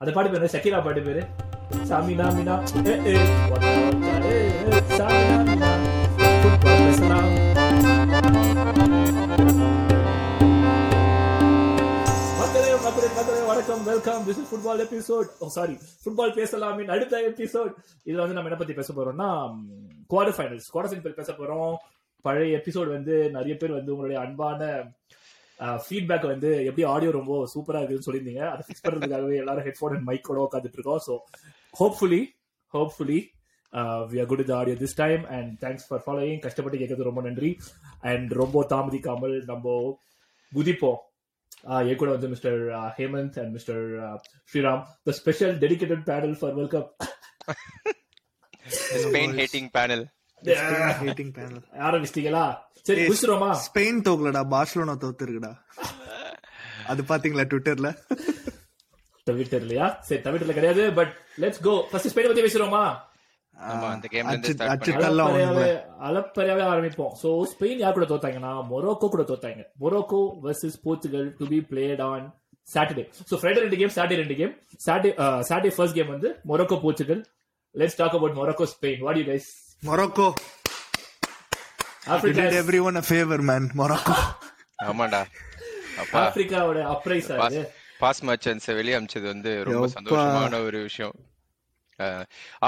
அந்த பாட்டு பேரு ஷக்கீரா பாட்டு பேரு? சாமினா மினா. ஏ ஏ. ஒத்தா வணக்கம். Welcome this is football episode oh sorry football பேசலாமின் அடுத்த எபிசோட் இதுல வந்து நம்ம என்ன பத்தி பேச போறோம்னா குவார்டர் ஃபைனல்ஸ் குவார்டர் ஃபைனல் பேச போறோம். பழைய எபிசோட் வந்து நிறைய பேர் வந்து உங்களுடைய அன்பான ஃபீட்பேக் வந்து எப்படி ஆடியோ ரொம்ப சூப்பரா இருக்குன்னு சொல்லியிருந்தீங்க. அதை ஃபிக்ஸ் பண்றதுக்காகவே எல்லாரும் ஹெட்ஃபோன் அண்ட் மைக்கோட உட்காந்துட்டு இருக்கோம் so hopefully hopefully we are good the audio this time and thanks for following கஷ்டப்பட்டு கேட்கறது ரொம்ப நன்றி. அண்ட் ரொம்ப தாமதிக்காமல் நம்ம குதிப்போம். Uh, என் கூட வந்து mister Hemanth and mister Sriram. The special dedicated panel for World Cup Spain hating panel hating panel ஆரம்பிச்சிட்டீங்களா சரி குதிச்சிரோமா ஸ்பெயின் தோக்கலடா பார்சலோனா தோத்துருக்குடா. அது பாத்தீங்களா ட்விட்டர்ல? ட்விட்டர் இல்லையா சரி ட்விட்டர்ல கிடையாது but let's go first Spain பத்தி பேசுறோமா அலப்பறையாவே அலப்பறையாவே ஆரம்பிப்போம். சோ ஸ்பெயின் யார் கூட தோத்தாங்கன்னா மொரோக்கோ கூட தோத்தாங்க. Morocco versus Portugal to be played on Saturday so Friday ரெண்டு கேம் சாட்டர்டே ரெண்டு game Saturday Saturday first game வந்து Morocco Portugal let's talk about Morocco Spain. What you guys Morocco. Africa did everyone a favor man. Morocco ஆமாடா அப்பா. ஆப்பிரிக்காவோட apprise அது பாஸ் மர்ச்சன்ஸ் வெளியே அமிச்சது வந்து ரொம்ப. சந்தோஷமான ஒரு விஷயம்.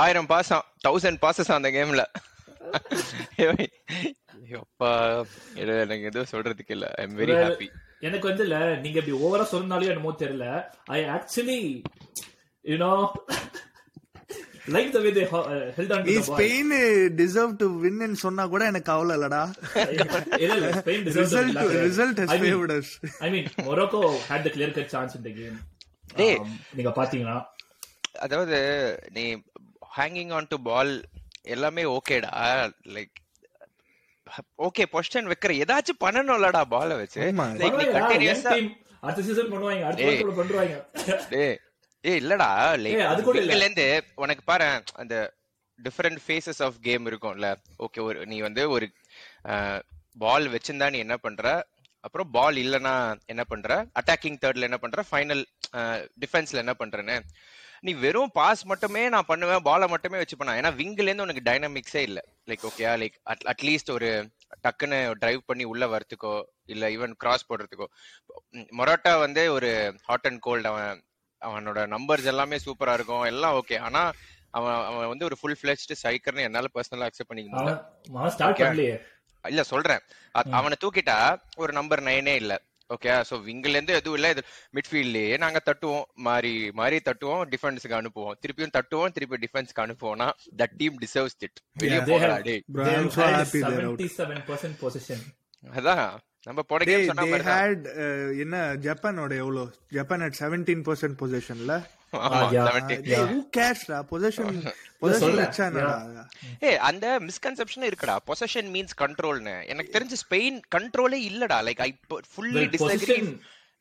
ஆயிரம் பாஸ் தௌசண்ட் பாசஸ் அந்த கேம்ல எப்பா எனக்கு எதுவும் சொல்றதுக்கு இல்ல. ஐ எம் வெரி ஹாப்பி எனக்கு வந்து இல்ல நீங்க இப்படி ஓவரா சொன்னாலும் என்னமோ தெரியல. I actually you know like the way they held on நீ ஸ்பெயின் டிசர்வ் டு வின் சொன்னா கூட எனக்கு கவலை இல்லடா இல்ல இல்ல Spain to result win. Result has I mean- favoured mean, Morocco had the clear cut chance in the game. டேய். Um, நீங்க பாத்தீங்கன்னா அதாவது நீ ஹேங்கிங் ஆன் டு பால் எல்லாமே ஓகேடா லைக் ஓகே பொசிஷன் வைக்கிற ஏதாச்சும் பண்ணணும்லடா பால வச்சு. லைக் நீ? கண்டினியூஸா அடுத்த சீசன் பண்ணுவாங்க அடுத்த கூட பண்றாங்க டேய் ஏய் இல்லடா இருந்து உனக்கு பாரு அந்த டிஃபரெண்ட் ஃபேசஸ் ஆஃப் கேம் இருக்கும்ல. ஓகே ஒரு நீ வந்து ஒரு பால் வச்சிருந்தா நீ என்ன பண்ற? அப்புறம் பால் இல்லனா என்ன பண்ற? அட்டாக்கிங் தேர்ட்ல என்ன பண்ற? ஃபைனல் டிஃபென்ஸ்ல என்ன பண்றேன்னு. நீ வெறும் பாஸ் மட்டுமே நான் பண்ணுவேன் பாலை மட்டுமே வச்சு பண்ண ஏன்னா விங்ல இருந்து உனக்கு டைனமிக்ஸே இல்ல. லைக் ஓகே லைக் அட்லீஸ்ட் ஒரு டக்குன்னு டிரைவ் பண்ணி உள்ள வரதுக்கோ இல்ல ஈவன் கிராஸ் போடுறதுக்கோ. மொராட்டா வந்து ஒரு ஹாட் அண்ட் கோல்ட் அவன் அவனோட நம்பர்ஸ் எல்லாமே சூப்பரா இருக்கும். எல்லாம் ஓகே ஆனா அவன் அவன் வந்து ஒரு ஃபுல் ஃபிளெஜ்டு ஸ்ட்ரைக்கர்னு என்னால பர்சனலா அக்செப்ட் பண்ணிக்க முடியல. இல்ல சொல்றேன். அவனை தூக்கிட்டா ஒரு நம்பர் நைனே இல்ல. ஓகே சோ விங்ல இருந்து எதுவும் இல்ல. இது மிட்ஃபீல்ட்லயே நாங்க தட்டுவோம். மாறி மாறி தட்டுவோம். டிஃபென்ஸ்க்கு அனுப்புவோம். திருப்பியும் தட்டுவோம். திருப்பி டிஃபென்ஸ்க்கு அனுப்புவோம்னா தட் டீம் டிசர்வ்ஸ் இட் வெளிய They போடா have- டேய் Bro, they I'm have so had happy they're out. 77% possession. அதான். நம்ம போட they கேம் சொன்ன uh, என்ன ஜப்பானோட எவ்வளோ ஜப்பான் at 17% பொசிஷன்ல ஆமா, yeah. 17. who cares டா? பொசிஷன் பொசிஷன் சொல்றேன். வச்சானடா ஏய் அந்த மிஸ்கன்செப்ஷன் இருக்குடா. பொசஷன் மீன்ஸ் கண்ட்ரோல்னு எனக்கு தெரிஞ்சு ஸ்பெயின் கண்ட்ரோலே இல்லடா. Like I fully disagree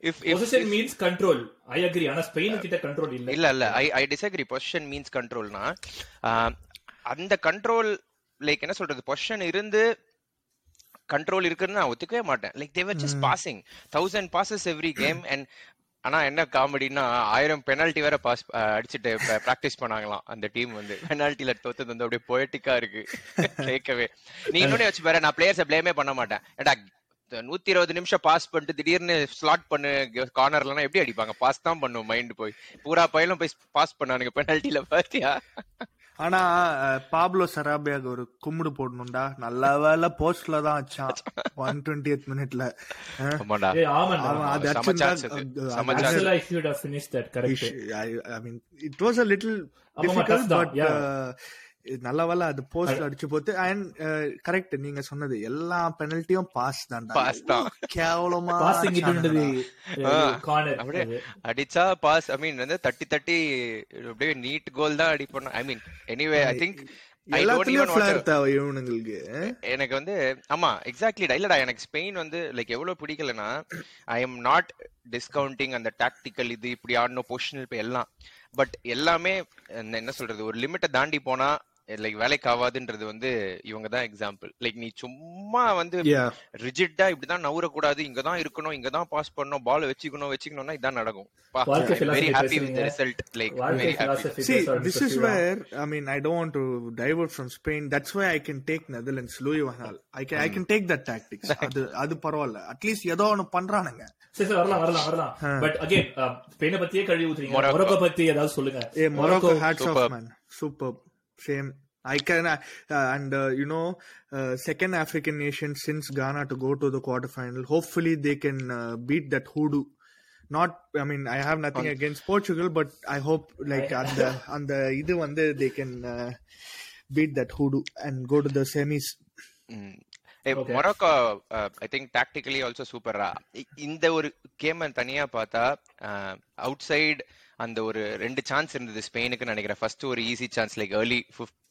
if possession means control. I agree. ஆனா ஸ்பெயின் கிட்ட கண்ட்ரோல் இல்ல. இல்ல இல்ல. I I disagree position means கண்ட்ரோல்னா அந்த கண்ட்ரோல் லைக் என்ன சொல்றது? பொசிஷன் இருந்து கண்ட்ரோல் இருக்குன்னு நான் ஒத்துக்கவே மாட்டேன். Like they're just passing thousand passes every game and ஆனா என்ன காமெடினா ஆயிரம் பெனால்டி வேற பாஸ் அடிச்சுட்டு பிராக்டிஸ் பண்ணாங்களாம். அந்த டீம் வந்து பெனால்டில தோத்தது வந்து அப்படியே பொயட்டிக்கா இருக்கு. கேட்கவே. நீ இன்னொன்னு வச்சு பாரு நான் பிளேயர்ஸை ப்ளேமே பண்ண மாட்டேன். ஏடா நூத்தி இருபது நிமிஷம் பாஸ் பண்ணிட்டு திடீர்னு ஸ்லாட் பண்ணு கார்னர்லாம் எப்படி அடிப்பாங்க? பாஸ் தான் பண்ணும் மைண்ட் போய். பூரா பையலும் போய் பாஸ் பண்ணானுங்க பெனால்டில பாத்தியா? ஆனா பாப்லோ சராபியாக்கு ஒரு கும்பிடு போடணும்டா. நல்ல வேலை போஸ்ட்ல தான் வச்சான் ஒன் டுவெண்ட்டி மினிட்ல ஆமாடா ஏய் ஆமாண்டா அவன் அது. I mean it was a little difficult but நல்ல வேலை அது போஸ்ட் அடிச்சு போட்டு அண்ட் கரெக்ட் நீங்க சொன்னது எல்லா பெனல்ட்டியும் பாஸ் தான்டா Pass தான். கேவலமா. அப்படியே. அடிச்சா பாஸ் ஐ மீன் வந்து தட்டி தட்டி அப்படியே நீட் கோல் தான் அடிப்போம் ஐ மீன் எனிவே ஐ திங்க் எனக்கு வந்து ஆமா எக்ஸாக்ட்லி இல்லடா எனக்கு ஸ்பெயின் வந்து லைக் எவ்வளவு பிடிக்கலனா ஐ எம் நாட் டிஸ்கவுண்டிங் அந்த டாக்டிக்கல் இது இப்படி ஆடணும் பொசிஷனல் இப்போ எல்லாம் பட் எல்லாமே என்ன சொல்றது ஒரு லிமிட்டை தாண்டி போனா லைக் வேலைக்கு ஆகாதுன்றது வந்து இவங்க தான் எக்ஸாம்பிள் லைக் நீ சும்மா வந்து. ரிஜிட்டா இப்படிதான் நவரக்கூடாது இங்க தான் இருக்கணும் இங்க தான் பாஸ் பண்ணணும் பால் வச்சுக்கணும் வச்சுக்கணும்னா இதான் நடக்கும். Very happy with. Result like very happy See, this is where I mean I don't want to divert from Spain. That's why I can take Netherlands, Louis van Gaal. I can I can take that tactics. அது அது பரவாயில்ல. At least ஏதோ ஒன்னு பண்றானுங்க. சரி சரி வரலாம் வரலாம் வரலாம். பட் அகைன் ஸ்பெயினை பத்தியே கழுவி ஊத்துறீங்க. மொரோக்கோ பத்தி ஏதாவது சொல்லுங்க. ஏ Morocco hats off. Man super Same I can uh, and uh, you know uh, second African nation since Ghana to go to the quarterfinal. Hopefully they can uh, beat that hoodoo. Not, I mean, I have nothing against Portugal, but I hope like on the on the இது வந்து they can uh, beat that hoodoo and go to the semis. Okay. Morocco I think tactically also சூப்பரா இந்த ஒரு game தனியா பார்த்தா out side அந்த ஒரு ரெண்டு சான்ஸ் இருந்தது ஸ்பெயினுக்கு நினைக்கிறேன். ஃபர்ஸ்ட் ஒரு easy chance like early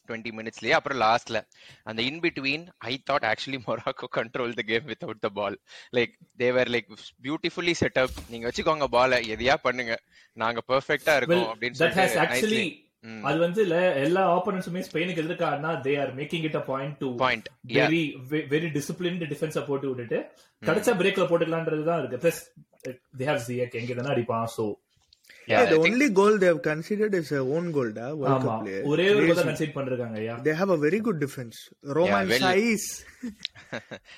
twenty மினிட்ஸ்லயே அப்புறம் லாஸ்ட்ல அந்த in between I thought actually Morocco control the game without the ball like they're like beautifully set up நீங்க வச்சுக்கோங்க பால எதையா பண்ணுங்க. நாங்க பெர்ஃபெக்ட்டா இருக்கோம் அப்படின்னு. அது வந்து இல்ல எல்லா ஆப்போனன்ட்ஸுமே ஸ்பெயினுக்கு எதிர்க்காருன்னா they are making it a point to point very very disciplined டிஃபென்ஸ போட்டு விட்டுட்டு கிடைச்ச பிரேக்ல போட்டுக்கலான்றது தான் இருக்கு. பிளஸ் தே ஹேவ் ஜியக் எங்க தானே அடிப்பான் so Yeah, the only goal they have considered is a own goal, da, World ஆமா Cup player. ஒரே ஒரு Crazy. தான் கன்சிட் பண்றாங்க ஐயா They have a very good defense. Roman well- Saiz.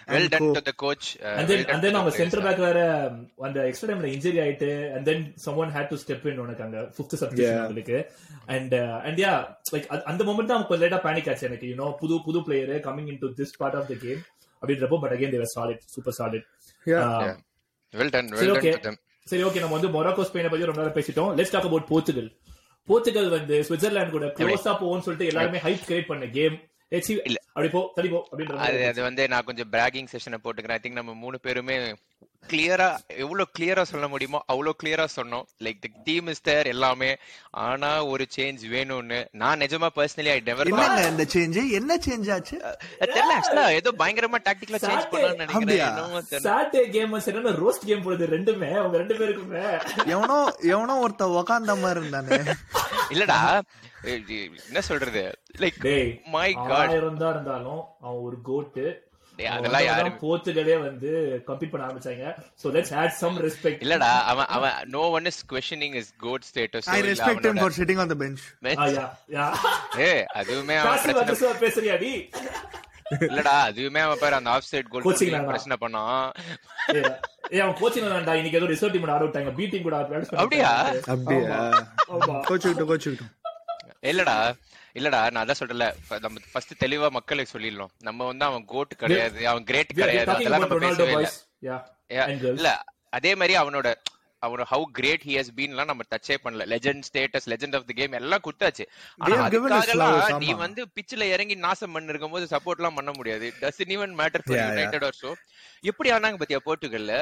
Well and done co. To the coach and then and then அவங்க centre back வேற um, அந்த extra டைம்ல இன்ஜுரி ஆயிட்டு and then someone had to step in உனக்கு அங்க fifth substitution Yeah. அவங்களுக்கு and uh, and yeah like அ- அந்த மொமெண்ட் தான் கொஞ்சம் லேட்டா பேனிக் ஆச்சு எனக்கு யூனோ புது புது player coming in to this part of the game அப்படின்றப்போ but again solid super solid Yeah. Well done well okay done to them சரி ஓகே நம்ம வந்து மொராக்கோ ஸ்பெயினை பத்தி ரொம்ப நேரம் பேசிட்டோம். Let's talk about Portugal Portugal வந்து சுவிட்சர்லாந்து கூட க்ளோஸா போகும்னு சொல்லிட்டு எல்லாருமே ஹைப் கிரியேட் பண்ண கேம் அது வந்து நான் கொஞ்சம் பிராகிங் செஷனை போட்டுக்கிறேன். ஐ திங்க் நம்ம மூணு பேருமே கிளியரா எவ்வளவு கிளியரா சொல்ல முடியுமோ அவ்வளவு கிளியரா சொன்னோம். Like the team is there எல்லாமே. ஆனா ஒரு சேஞ்ச் வேணும்னு நான் நிஜமா பர்சனலி ஐ நெவர் என்னங்க இந்த சேஞ்ச் என்ன சேஞ்ச் ஆச்சு? தெரியல ஆக்சுவலா ஏதோ பயங்கரமா டாக்டிக்கலா சேஞ்ச் Saturday- பண்ணலாம்னு நினைக்கிறேன். சாட்டர்டே கேம் என்னன்னா ரோஸ்ட் கேம் போடுது ரெண்டுமே. அவங்க ரெண்டு பேருக்குமே. எவனோ எவனோ ஒருத்த உக்காந்த மாதிரி இருந்தானே. இல்லடா என்ன சொல்றது? லைக் மை காட் இருந்தாலும் அவன் ஒரு கோட்டு அதெல்லாம் யாரும் போர்ச்சுகலே வந்து கம்பீட் பண்ண ஆரம்பிச்சாங்க. So let's had some respect இல்லடா அவன் அவன் no one is questioning is goat status I respect him for sitting on the bench. Yeah yeah ஏ அதுவுமே அவன் காசு பிரச்சனை வகசா பேசுறியா நீ? இல்லடா அதுவுமே அவன் பேர் அந்த ஆஃப் சைட் கோல். பிரச்சனை பண்ணான் ஏய், ஏய் அவன் கோச்சிங் வேண்டாம். இன்னைக்கு ஏதோ ரிசர்வ் டீம் ஆட விட்டாங்க. பி டீம் கூட அப்படியா? அப்படியா? ஆமா. கோச்சுக்கிட்டு கோச்சுக்கிட்டோம் இல்லடா இல்லடா நான் அதான் சொல்றல நம்ம ஃபர்ஸ்ட் தெளிவா மக்களுக்கு சொல்லிடலாம் நம்ம வந்து அவன் கோட் கிடையாது அவன் கிரேட் கிடையாது. அதெல்லாம் நம்ம பேசவே இல்ல. இல்ல அதே மாதிரி அவனோட அவனோட ஹவு கிரேட் ஹி ஹஸ் பீன்லாம் நம்ம டச்சே பண்ணல. Legend status legend of the game எல்லாம் குடுத்தாச்சு. ஆனா அதுக்காகலாம் நீ. வந்து பிச்சில் இறங்கி நாசம் பண்ணி இருக்கும்போது சப்போர்ட் எல்லாம் பண்ண முடியாது does even matter for. United are so எப்படி ஆனாங்க பத்தியா போர்ச்சுகல்ல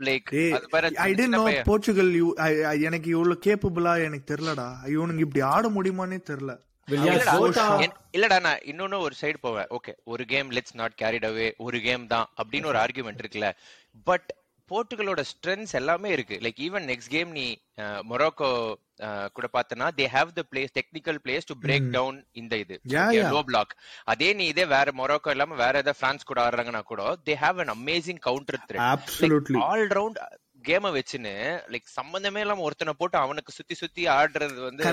லைக் சின்ன know பையன். போர்ச்சுகல் எனக்கு இவ்வளவு கேப்பபிளா எனக்கு தெரியலடா. இவனுக்கு இப்படி ஆட முடியுமானே தெரியல. இல்லடா, நான் இன்னொன்னு ஒரு சைடு போவேன். ஓகே ஒரு game let's not carried away ஒரு கேம் தான் அப்படின்னு ஒரு ஆர்குமெண்ட் இருக்குல்ல. பட் போர்ட்டுகலோட ஸ்ட்ரென்த்ஸ் எல்லாமே இருக்கு. லைக் ஈவன் நெக்ஸ்ட் கேம் நீ மொரோக்கோ கூட பார்த்தனா they have the plays technical plays to break down இந்த இது. லோ பிளாக் அதே நீ இதே வேற மொரோக்கோ இல்லாம வேற ஏதாவது பிரான்ஸ் கூட ஆடுறாங்கன்னா கூட they have an amazing counter threat. All round கேம வச்சுன்னு லைக் சம்பந்தமே இல்லாம ஒருத்தனை போட்டு அவனுக்கு சுத்தி சுத்தி ஆடுறது வந்து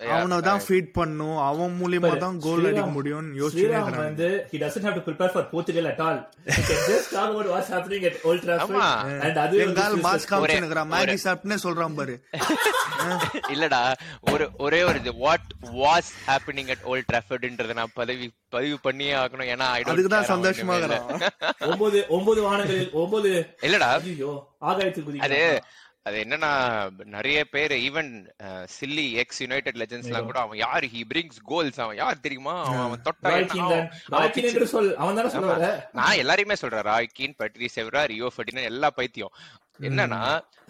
அவனை தான் ஃபீட் பண்ணும். அவன் மூலியமா தான் கோல் அடிக்க ஸ்ரீராம் முடியும்னு ஸ்ரீராம் யோசிச்சு வந்து he doesn't have to prepare for Portugal at all. He can just talk about what's happening at Old Trafford ஆமா. and அது எங்கால் வந்து மாஸ் காமிச்சுக்கிறான் ஒரே- மேகி சாப்பிட்டுனே சொல்றான் பாரு. இல்லடா. ஒரு ஒரே ஒரு இது. What was happening at Old ட்ராஃபர்ட்ன்றத நான் பதிவு பதிவு பண்ணியே ஆகணும். ஏன்னா அதுக்கு தான் சந்தோஷமா ஒன்பது ஒன்பது வானங்களில் ஒன்பது இல்லடா. ஐயோ ஆகாயத்தில் அது அது என்னன்னா நிறைய பேர் even silly ex United legends எல்லாம் கூட அவன் யார்? ஹி பிரிங்ஸ் கோல்ஸ் அவன் யார் தெரியுமா? அவன் அவன் தொட்டா நான் எல்லாரையுமே சொல்றேன். Roy Keane Patrice Evra Rio Ferdinand எல்லா பைத்தியம். என்னன்னா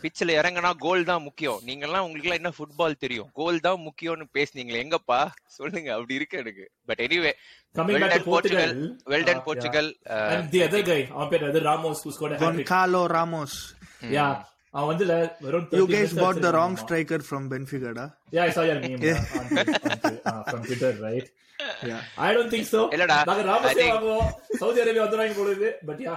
பிச்சில் இறங்கினா கோல் தான் முக்கியம். நீங்க எல்லாம் உங்களுக்கு எல்லாம் என்ன ஃபுட்பால் தெரியும்? கோல் தான் முக்கியம்னு பேசுனீங்களே எங்கப்பா? சொல்லுங்க. அப்படி இருக்கு எனக்கு. But anyway Coming well back done to Portugal. Portugal. Well done Ah, Portugal. Uh, and the other guy அவன் பேர் அது ராமோஸ் ராமோஸ். அவன் வந்து ல- வெறும் You 30 guys minutes bought the wrong வச்சிருக்கான். striker from Benfica, da? Yeah, I saw your meme yeah. on, on, from Twitter, right? Yeah. I don't think so. இல்லடா, நாங்க I ராமஸே think- வாங்குவோம் சவுதி அரேபியா வந்துருவாங்க போடுது பட் யா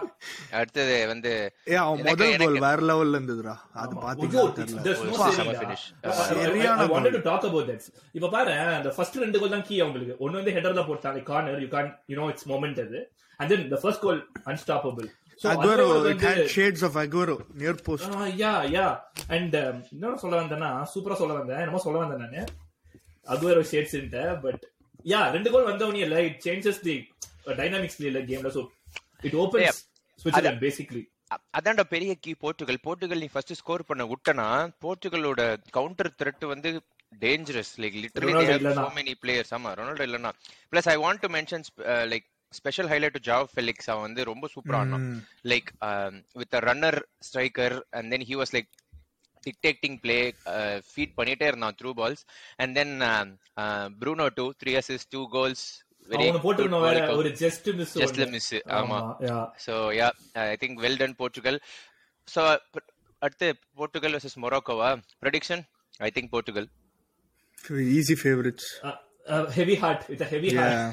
அடுத்தது வந்து ஏ அவன் முதல் கோல் வேற லெவல்ல இருந்ததுடா அது பாத்தீங்கன்னா தெரியல there's no saving summer டா. finish. I- I- சரியான I wanted goal. to talk about that. இப்ப பாரு அந்த ஃபர்ஸ்ட் ரெண்டு கோல் தான் கீ அவங்களுக்கு ஒன்னு வந்து ஹெடர்ல போட்டாங்க corner you can you know it's moment அது and then the first goal unstoppable so Aguero it had shades of Aguero near post. Yeah yeah and இன்னொரு சொல்ல வந்தேன்னா சூப்பரா சொல்ல வந்தேன் என்னமோ சொல்ல வந்தேன் நானு அகுவேரோ ஷேட்ஸ் பட் யா ரெண்டு கோல் வந்தவனே இல்ல. இட் சேஞ்சஸ் தி டைனாமிக்ஸ் இல்ல கேம்ல so it. Opens Switzerland basically அதான்டா பெரிய கீ போர்ச்சுகல் போர்ச்சுகல் நீ ஃபர்ஸ்ட் ஸ்கோர் பண்ண விட்டனா போர்ச்சுகலோட கவுண்டர் த்ரெட் வந்து dangerous like literally. So many players ஆமா ரொனால்டோ இல்லனா. Plus I want to mention like special highlight to João Felix அவன் வந்து ரொம்ப சூப்பரா ஆடினான் like with runner striker and then he was like dictating play feed பண்ணிட்டே இருந்தான் through balls and then Bruno two three Aziz two goals very அவன போட்டுக்கணும் வேற ஒரு ஜஸ்ட் மிஸ் ஜஸ்ட்ல மிஸ் ஆமா yeah so yeah I think well done Portugal so அடுத்து Portugal versus மொரோக்கோவா prediction I think Portugal easy favorites. Heavy heart it's heavy heart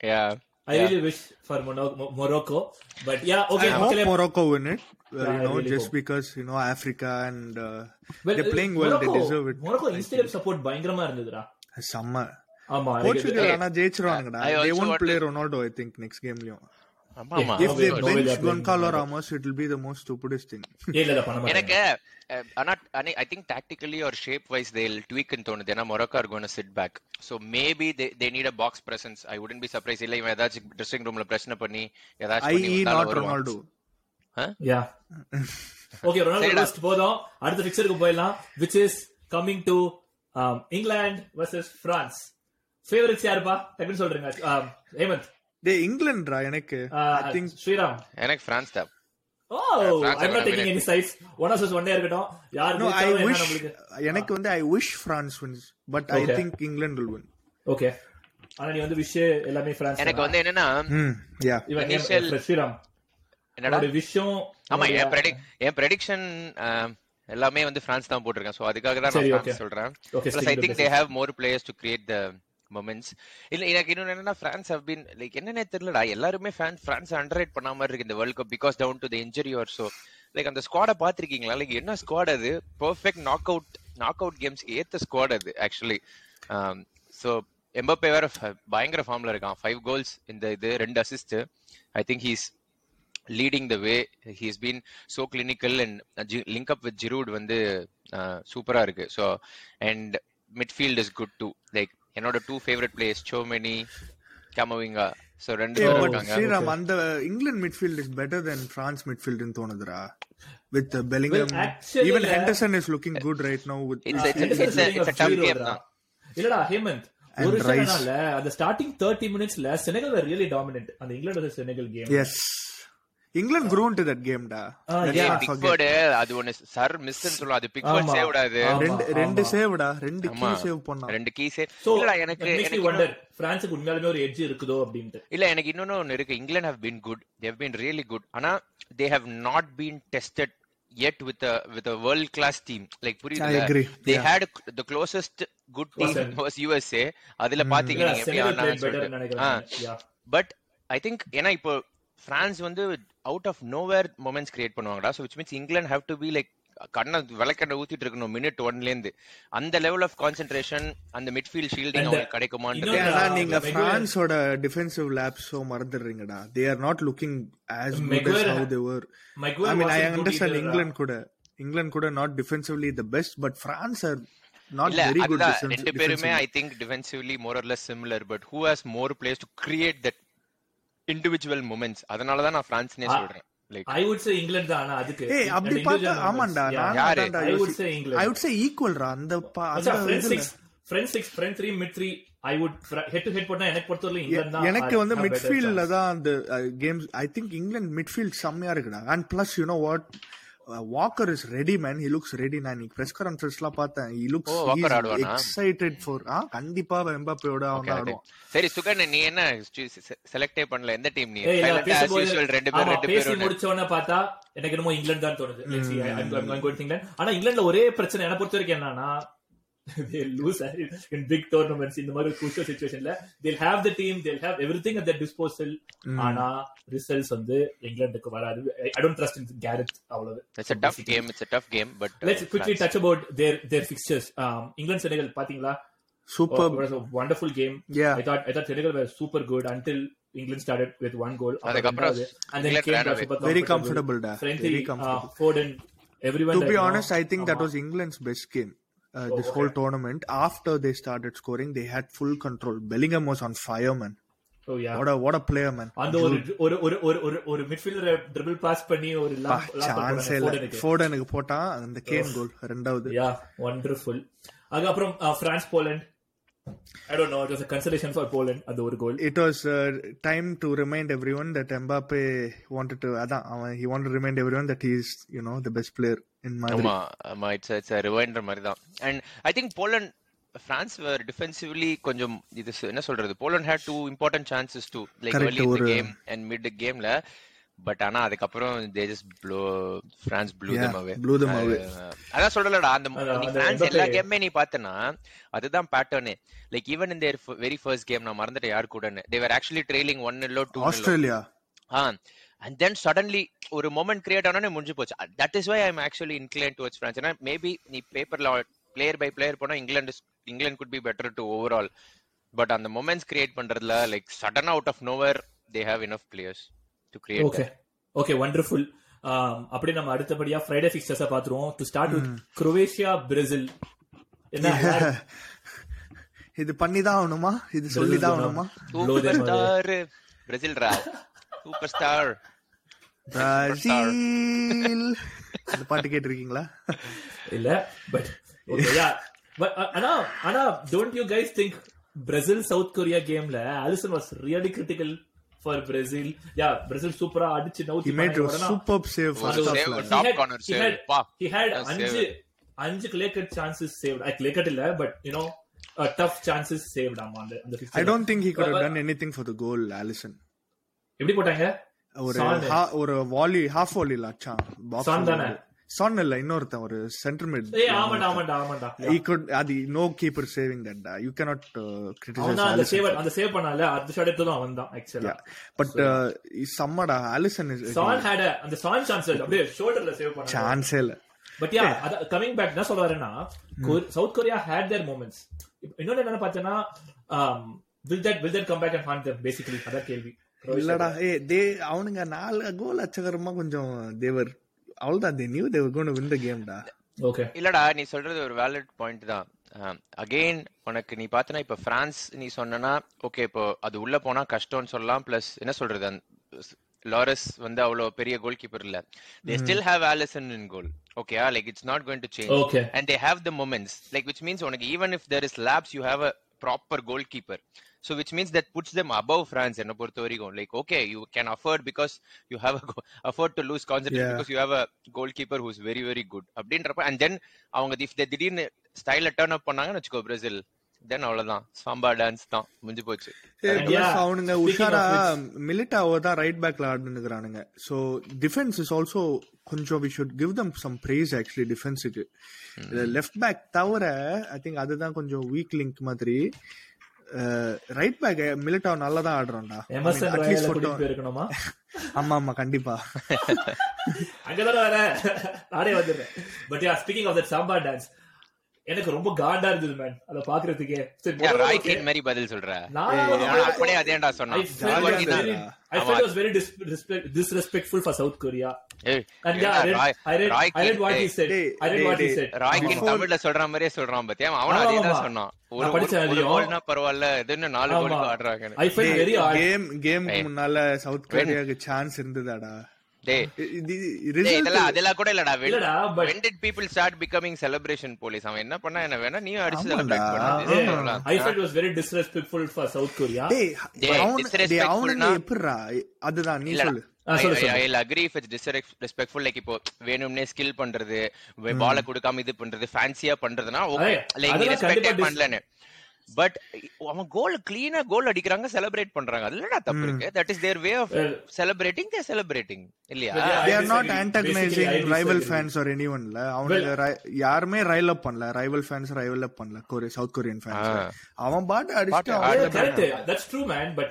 yeah. Yeah I really wish for Mono- Mo- Morocco, but yeah, okay. I hope மக்களே, Morocco win it uh, Yeah, you I know really just hope. because you know Africa and uh, well, they're playing well they Morocco- deserve it Morocco Instagram support பயங்கரமா இருந்ததுடா செம்ம ஆமா Portugal Hey, ஆனா ஜெயிச்சிருவாங்கடா I they also won't want play to- Ronaldo I think next gameலயும் ஆமா ஆமா If they bench Goncalo. Ramos it will be the most stupidest thing. எனக்கு ஆனா I think tactically ஒரு shape wise they ட்வீக்னு தோணுது. ஏன்னா Morocco are gonna sit back so maybe they they need a box presence I wouldn't be surprised இல்ல இவன் ஏதாச்சும் dressing ரூம்ல பிரச்சனை பண்ணி ஏதாச்சும் பண்ணி i.e. வந்தாலும் not வருவான். Ronaldo. யா ஓகே ரொனால்டோ சரிடா. ரோஸ்ட் போதும். அடுத்த ஃபிக்சருக்கு போயிடலாம் which is coming to England versus France. Favourites யாருப்பா? டக்குன்னு சொல்றீங்க. ஹேமந்த். டேய் இங்கிலாந்துடா எனக்கு? I think Sriram. எனக்கு பிரான்ஸ் தான். Oh are not taking any sides one of one day இருக்கட்டும். யார் என்ன wish நம்மளுக்கு? எனக்கு வந்து wish France wins but I Okay. think England will win. Okay ஆனா நீ வந்து விஷ் எல்லாமே பிரான்ஸ் எனக்கு வந்து என்னன்னா hmm இவன் initial- ஏன் ஸ்ரீராம். என்னடா? விஷயம் ஆமா என் ப்ரெடிக் என் ப்ரெடிக்ஷன் எல்லாமே வந்து பிரான்ஸ் தான் போட்டிருக்கேன். சோ அதுக்காக தான் நான் okay. பிரான்ஸ் சொல்றேன் plus I think they have more players to create the moments இல்ல எனக்கு இன்னொன்னு என்னன்னா பிரான்ஸ் ஹவ் பீன் லைக் என்னன்னே தெரியலடா. எல்லாருமே ஃபேன் பிரான்ஸ் அண்டர் பண்ண மாதிரி இருக்கு இந்த world cup because down to the injury are so like அந்த ஸ்குவாடை பாத்திருக்கீங்களா லைக் என்ன ஸ்குவாட் அது? Perfect knock out knock out கேம்ஸ்க்கு ஏத்த ஸ்குவாட் அது ஆக்சுவலி சோ எம்பப்பே வேற பயங்கர ஃபார்ம்ல இருக்கான். ஃபைவ் கோல்ஸ் இந்த இது ரெண்டு assist I think he's leading the way he's been so clinical and link up with Giroud வந்து uh, சூப்பரா இருக்கு. So and midfield is good too like என்னோட two favourite players Tchouameni Camavinga so ரெண்டு ஸ்ரீராம் அந்த England midfield is better than France midfield ன்னு தோணுதுடா with uh, Bellingham Well, actually, even uh, Henderson is looking good right now with It's a- tough game தான். இல்லடா ஹேமந்த் ஒரு விஷயம் அந்த starting thirty மினிட்ஸ்ல Senegal really dominant அந்த England Senegal game yes England grew into that game டா. not forget. Pickford அது ஒன்னு சர் மிஸ் சொல்லுவோம் அது பிக்ஃபோர்ட் ஆமா. சேவ் விடாது ஆமா. ரெண்டு ரெண்டு. சேவ்டா ரெண்டு கீ. சேவ் பண்ணான் ரெண்டு கீ சேவ் சோ இல்லடா எனக்கு எனக்கு வண்டர் பிரான்ஸுக்கு உண்மையாலுமே ஒரு எட்ஜ் இருக்குதோ அப்படின்ட்டு. இல்ல எனக்கு இன்னொன்னு ஒன்னு இருக்கு. England have been good they've been really good ஆனா they have not been tested yet with a with a world class team. Like I புரியுது agree. they Yeah. had the closest good team Was USA அதுல பாத்தீங்க இல்ல நீங்க எப்படி yeah but I think ஏன்னா இப்போ France வந்து out of nowhere moments create பண்ணுவாங்கடா. So which means England have to be like கண்ணை விளக்கண்ண ஊத்திட்டு இருக்கணும் மினிட் ஒன்ல இருந்து அந்த லெவல் ஆஃப் கான்சென்ட்ரேஷன் அந்த மிட்ஃபீல்ட் ஷீல்டிங் And, அவங்களுக்கு கிடைக்குமான்னு நீங்க பிரான்ஸோட டிஃபென்சிவ் லேப்ஸோ மறந்துடுறீங்கடா. They are not looking as good as Maguire- how they were. Maguire I mean I wasn't good understand either, England கூட. England கூட not defensively the best but France are not இல்ல very good அதுதான். defense- ரெண்டு பேருமே. I think defensively more or less similar but who has more plays to create that individual moments அதனால தான் நான் பிரான்ஸ்னே. சொல்றேன். Like I would say England தான் ஆனா அதுக்கு ஏய் அப்படி பார்த்தா ஆமாண்டா. நான் ரா அந்த அந்த fr- head to head போட்டா எனக்கு பொறுத்தவரை இங்கிலாந்து தான். எனக்கு have- வந்து மிட்ஃபீல்ட்ல. தான் அந்த games I think England midfield செம்மையா இருக்குடா. And plus you know what Walker is ready man he looks ready நான் இன்னைக்கு பிரஸ் கான்ஃபரன்ஸ்லாம் பார்த்தேன். He looks? எக்ஸைட்டட் ஃபார் ஆ கண்டிப்பா எம்பாப்பேயோட அவன். ஆடுவான். சரி சுகன் நீ என்ன செலக்டே பண்ணல? எந்த டீம் நீ? ரெண்டு பேர் ரெண்டு பேசி பேரும் முடிச்ச உடனே பார்த்தா எனக்கு என்னமோ இங்கிலாந்து தான் தோணுது. ஆனா இங்கிலாந்துல ஒரே பிரச்சனை என்ன பொறுத்த வரைக்கும் என்னன்னா they lose in big tournaments இந்த மாதிரி crucial situationல they'll have the team they'll have everything at their disposal ஆனா ரிசல்ட்ஸ் வந்து இங்கிலாந்துக்கு வராது I don't trust in Gareth அவ்வளவு it's a tough game it's a tough game but uh, let's quickly France- touch about their their fixtures um England Senegal பாத்தீங்களா super it was a wonderful game Yeah. I thought I thought Senegal were super good until England started with one goal. அதுக்கப்புறம் and then England came ran back away. super Very comfortable. comfortable, da. Friendly, Very uh, comfortable. Foden, everyone. to that, be you know, honest, I think that uh-huh. was England's best game. Uh, Oh, this okay. whole tournament, after they started scoring, they had full control. Bellingham was on fire, man. Oh yeah. What a what a player, man. அந்த ஒரு ஒரு ஒரு ஒரு ஒரு ஒரு midfielder triple pass பண்ணி ஒரு chance இல்ல ஃபோர்டனுக்கு போட்டான் அந்த கேன் கோல் ரெண்டாவது யா வண்டர்ஃபுல் அதுக்கப்புறம் France Poland it was a consolation for அந்த ஒரு கோல் it was uh, time to remind everyone that Mbappe wanted to அதான் அவன் he wanted to remind everyone that he is you know the best player in Madrid. ஆமா ஆமா it's it's ரிவைண்டர் மாதிரி தான் and I think Poland France were defensively கொஞ்சம் இது என்ன சொல்றது? Poland had two important chances too like Correct, early in the ஒரு- கேம் அண்ட் மிட் கேம்ல பட் ஆனா அதுக்கப்புறம் they just blow France blew அதான் சொல்லலடா அந்த நீ பிரான்ஸ் எல்லா Mbappe- கேமே நீ பார்த்தனா அதுதான் பேட்டர்னே like even in their very first game நான் மறந்துட்டேன் யார் கூடன்னு. They were actually trailing one nil to Australia. Ah and then suddenly ஒரு மொமெண்ட் கிரியேட் ஆனோடனே முடிஞ்சு போச்சு. That is why I am actually inclined towards France ஏன்னா மேபி நீ பேப்பர்ல பிளேயர் பை பிளேயர் போனா England England could be better to overall but அந்த moments create பண்றதுல like sudden out of nowhere they have enough players to create okay okay wonderful அப்படியே நம்ம அடுத்தபடியா Friday fixtures பாத்துருவோம் to start with Croatia Brazil என்ன இது பண்ணிதான் ஆகணுமா? இது சொல்லிதான் ஆகணுமா? பிரேசில் ரா சூப்பர் ஸ்டார் பிரேசில் அந்த பாட்டு கேட்டிருக்கீங்களா இல்ல பட் யா பட் ஆனா ஆனா don't you guys think Brazil South Korea கேம்ல Alisson was really critical for Brazil yeah Brazil சூப்பரா அடிச்சு he நவுத்தி பா. had That's அஞ்சு. அஞ்சு cut chances saved I clear cut இல்ல but you know uh, tough chances saved ஆமா அந்த don't think he could have But- done anything for the goal Allison எப்படி போட்டாங்க? ஒரு volley half volley box Son தானே? San இல்ல இன்னொருத்தன் ஒரு சென்டர் மிட் ஏய் ஆமாண்டா ஆமாண்டா ஆமாண்டா. He could அது da. you cannot uh, criticize அவன் தான் அந்த சேவ் அந்த சேவ் பண்ணால அந்த ஷாட் அவன் தான் ஆக்சுவலா yeah. But uh, சம்மடா Allison is சான் ஹேட் அந்த சான் சான்ஸ் அப்படியே ஷோல்டர்ல சேவ் பண்ணாங்க சான்ஸ் இல்ல. பட் யா கமிங் பேக் என்ன சொல்ல வரேன்னா south Korea had their moments இன்னொன்னு என்ன பார்த்தேன்னா will that will that come back and haunt them basically அதான் கேள்வி. இல்லடா ஏ தே அவனுங்க நாலு கோல் அச்சகரமா கொஞ்சம் தேவர். அவ்வளவுதான் they knew they were gonna win the game டா. ஓகே இல்லடா நீ சொல்றது ஒரு வேலிட் பாயிண்ட் தான். அகைன் உனக்கு நீ பார்த்தனா இப்ப பிரான்ஸ் நீ சொன்னனா ஓகே இப்போ அது உள்ள போனா கஷ்டம்னு சொல்லலாம் பிளஸ் என்ன சொல்றது லாரஸ் வந்து அவ்வளவு பெரிய கோல் கீப்பர் இல்ல they still have Alisson in goal okay like it's not going to change okay and they have the moments like which means உனக்கு even if there is lapse you have a proper goalkeeper. So which means that puts them above france என்ன பொறுத்த வரைக்கும் like okay you can afford because you have a go- afford to lose concentration Yeah. because you have a goalkeeper who's very very good. அப்படின்றப்ப and then அவங்க if they திடீர்னு ஸ்டைல turn அப் பண்ணாங்கன்னு வச்சுக்கோ Brazil தென் அவ்வளவுதான். சாம்பா டான்ஸ் தான் முடிஞ்சு போச்சு. அவனுங்க உஷாரா மிலிட்டாவோ தான் ரைட் பேக்ல ஆடுனுக்குறானுங்க சோ டிஃபென்ஸ் இஸ் ஆல்சோ கொஞ்சம் we should give them some praise actually டிஃபென்ஸுக்கு left back தவிர ஐ திங்க் அதுதான் கொஞ்சம் வீக் லிங்க் மாதிரி. ரைட் பேக் மிலிட்டாவ் நல்லா தான் ராயல அட்லீஸ்ட் கூட்டிட்டு போயிருக்கணுமா? ஆமா ஆமா கண்டிப்பா. அங்கதானே வர. நானே வந்துடுறேன். But yeah speaking of that samba dance எனக்கு ரொம்ப காண்டா இருந்தது மேன் அத பாக்குறதுக்கே ராய். கின் மாதிரி பதில் சொல்ற நான் ஆனா அப்படியே அதேண்டா I சொன்னான் felt ஜாலியா it was இருந்தா. very, I felt it was very dis- respect- disrespectful for South Korea. ஏய், And yeah, I read, Rai- I read, Rai I read what he கின் said. Hey, I read hey, what he hey. said. Rai கின் Before- தமிழ்ல சொல்ற மாதிரியே சொல்றான் பாத்தியா அவனும் அதே தான். சொன்னான் ஒரு. கோல்னா பரவாயில்ல இது இன்னும் நாலு. கோலுக்கு ஆடுறாங்க. கேம் கேமுக்கு முன்னால சவுத் கொரியாக்கு சான்ஸ் இருந்ததாடா அதெல்லாம் கூட இல்லடா. when- did people start becoming celebration police. அவன் என்ன பண்ணா என்ன வேணா நீயும் அடிச்சு பண்ணு. டேய் அவனு- அதுதான் நீ சொல்லு. அக்ரி இட்ஸ் டிஸ்ரெஸ்பெக்ட்ஃபுல் லைக் இப்போ வேணும்னே ஸ்கில் பண்றது பால கொடுக்காம இது பண்றது ஃபேன்சியா பண்றதுனா ஓகே லைக் அதெல்லாம் ரெஸ்பெக்டே பண்ணலன்னு. பட் அவன் கோல் கிளீனா கோல் அடிக்கிறாங்க செலிப்ரேட் பண்றாங்க அதுல தப்பு இருக்கு that is their way of celebrating they celebrating இல்லையா But yeah, they I are not disagree. antagonizing Basically, I rival disagree. fans or anyone ல அவனுங்க ri- யாருமே ரைல் அப் பண்ணல ரைவல் ஃபேன்ஸ் ரைவல் அப் பண்ணல கொரிய சவுத் கொரியன் ஃபேன்ஸ் Ah. அவன் பாட்டு அடிச்சுட்டு அவன் Yeah, correct. That's true, man. But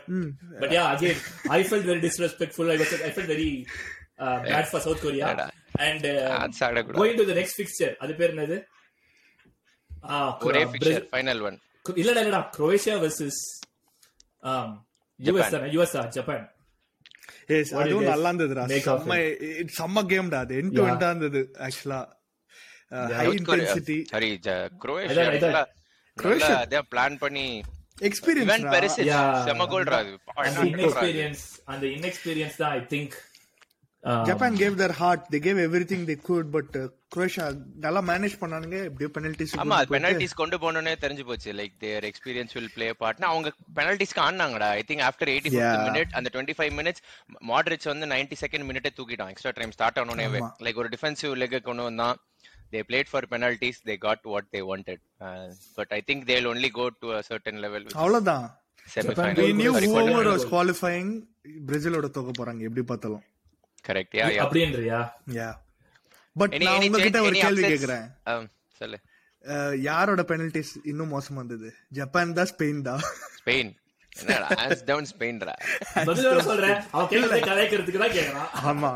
but yeah, again, I felt very disrespectful. I was I felt very uh, bad for South Korea. Yeah. And uh, அது சாப்பிடக்கூடாது. going to the next fixture, அது பேர் என்னது? Ah, ஒரே Brazil- final one இல்லடா இல்லடா. Um, US தானே? US ஆ? ஜப்பான் அதுவும் guys நல்லா இருந்ததுடா செம்ம செம்ம கேம்டா அது. End to Yeah. எண்டா இருந்தது ஆக்சுவலா ஹை இன்டென்சிட்டி சரி குரோவேஷியா இதான், இதான். நல்லா Croatia. நல்லா அதே பிளான் பண்ணி எக்ஸ்பீரியன்ஸ் பெருசு Yeah. செம கோல்ரா அது அந்த inexperience அந்த inexperience தான் I think. Um, Japan gave their heart they gave everything they could but Croatia நல்லா மேனேஜ் பண்ணானுங்க. எப்படியோ பெனல்டிஸ் ஆமா பெனல்டிஸ் கொண்டு போனோனே தெரிஞ்சு போச்சு. Like their experience will play பார்ட்னா அவங்க பெனல்டிஸ்க்கு ஆனாங்கடா I think after eighty Yeah. Minute அந்த டுவெண்ட்டி ஃபைவ் மினிட்ஸ் மாட்ரிச் வந்து நைன்டி செகண்ட் மினிட்டே தூக்கிட்டான் எக்ஸ்ட்ரா டைம் ஸ்டார்ட் ஆனோனே. லைக் ஒரு டிஃபென்சிவ் லெக் கொண்டு வந்தான். They played for penalties they got what they wanted but I think they'll only go to a certain level அவ்வளவுதான். whoever quarter was goal. qualifying பிரேசிலோட தோக்க போறாங்க. எப்படி பார்த்தாலும். Correct yeah அப்படின்றியா? யா பட் நான் உங்ககிட்ட ஒரு கேள்வி கேக்குறேன். சொல்லு. யாரோட பெனல்டிஸ் இன்னும் மோசமா இருந்தது? ஜப்பான் தான் ஸ்பெயின் தான். ஸ்பெயின் டவுன் ஸ்பெயின்டா சொல்றேன் அவன் கேள்வி கலாய்க்கிறதுக்கு தான் கேக்குறான். ஆமா.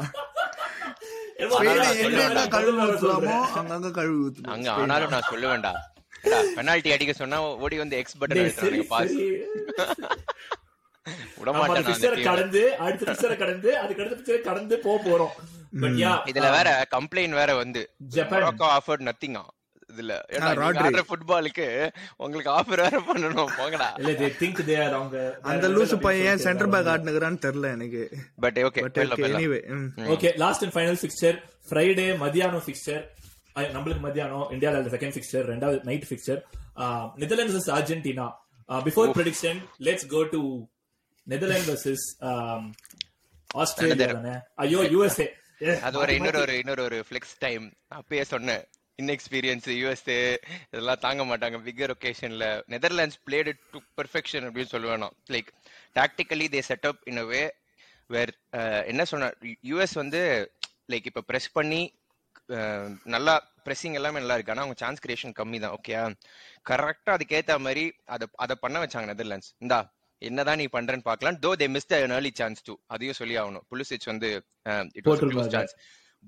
அங்க ஆனாலும் நான் சொல்லுவேன்டா. பெனால்டி அடிக்க சொன்னா ஓடி வந்து எக்ஸ் பட்டன் பாஸ். கடந்து அடுத்த fixer கடந்து அதுக்கு அடுத்த கடந்து போக போறோம். பட் யா இதுல வேற கம்ப்ளைண்ட் வேற வந்து. ஜப்பான். ஆஃபர்ட் நத்திங் இதுல. ஏன்னா ஃபுட்பாலுக்கு உங்களுக்கு ஆஃபர் வேற போங்கடா. இல்ல அவங்க அந்த லூசு பையன் சென்டர் பேக் ஆடுனுக்குறான்னு தெரியல எனக்கு. But okay but anyway okay last and final fixture Friday மதியானம் ஃபிக்சர் நம்மளுக்கு மதியானம் இந்தியால செகண்ட் ஃபிக்சர் ரெண்டாவது night fixture Netherlands vs Argentina. Before prediction let's go to Netherland vs Australia தானே? ஐயோ யூஎஸ்ஏ அது ஒரு இன்னொரு ஒரு இன்னொரு ஒரு ஃபிளெக்ஸ் டைம் அப்பயே சொன்னேன். இன்எக்ஸ்பீரியன்ஸ் யூஎஸ்ஏ இதெல்லாம் தாங்க மாட்டாங்க. பிகர் ஒகேஷன்ல நெதர்லாண்ட்ஸ் பிளேட் டு பெர்ஃபெக்ஷன் அப்படின்னு சொல்லுவேன். Like tactically they set up in a way where என்ன சொன்ன யூஎஸ் வந்து லைக் இப்ப பிரஸ் பண்ணி அஹ், நல்லா பிரessing எல்லாமே நல்லா இருக்கு. ஆனா அவங்க சான்ஸ் கிரியேஷன் கம்மி தான் ஓகேயா கரெக்டா அதுக்கேத்த மாதிரி அதை அதை பண்ண வச்சாங்க நெதர்லாண்ட்ஸ் இந்தா என்னதான் நீ பண்றேன்னு பார்க்கலாம். Though they miss the early chance too அதையும் சொல்லி ஆகணும். புலிசிச் வந்து. சான்ஸ்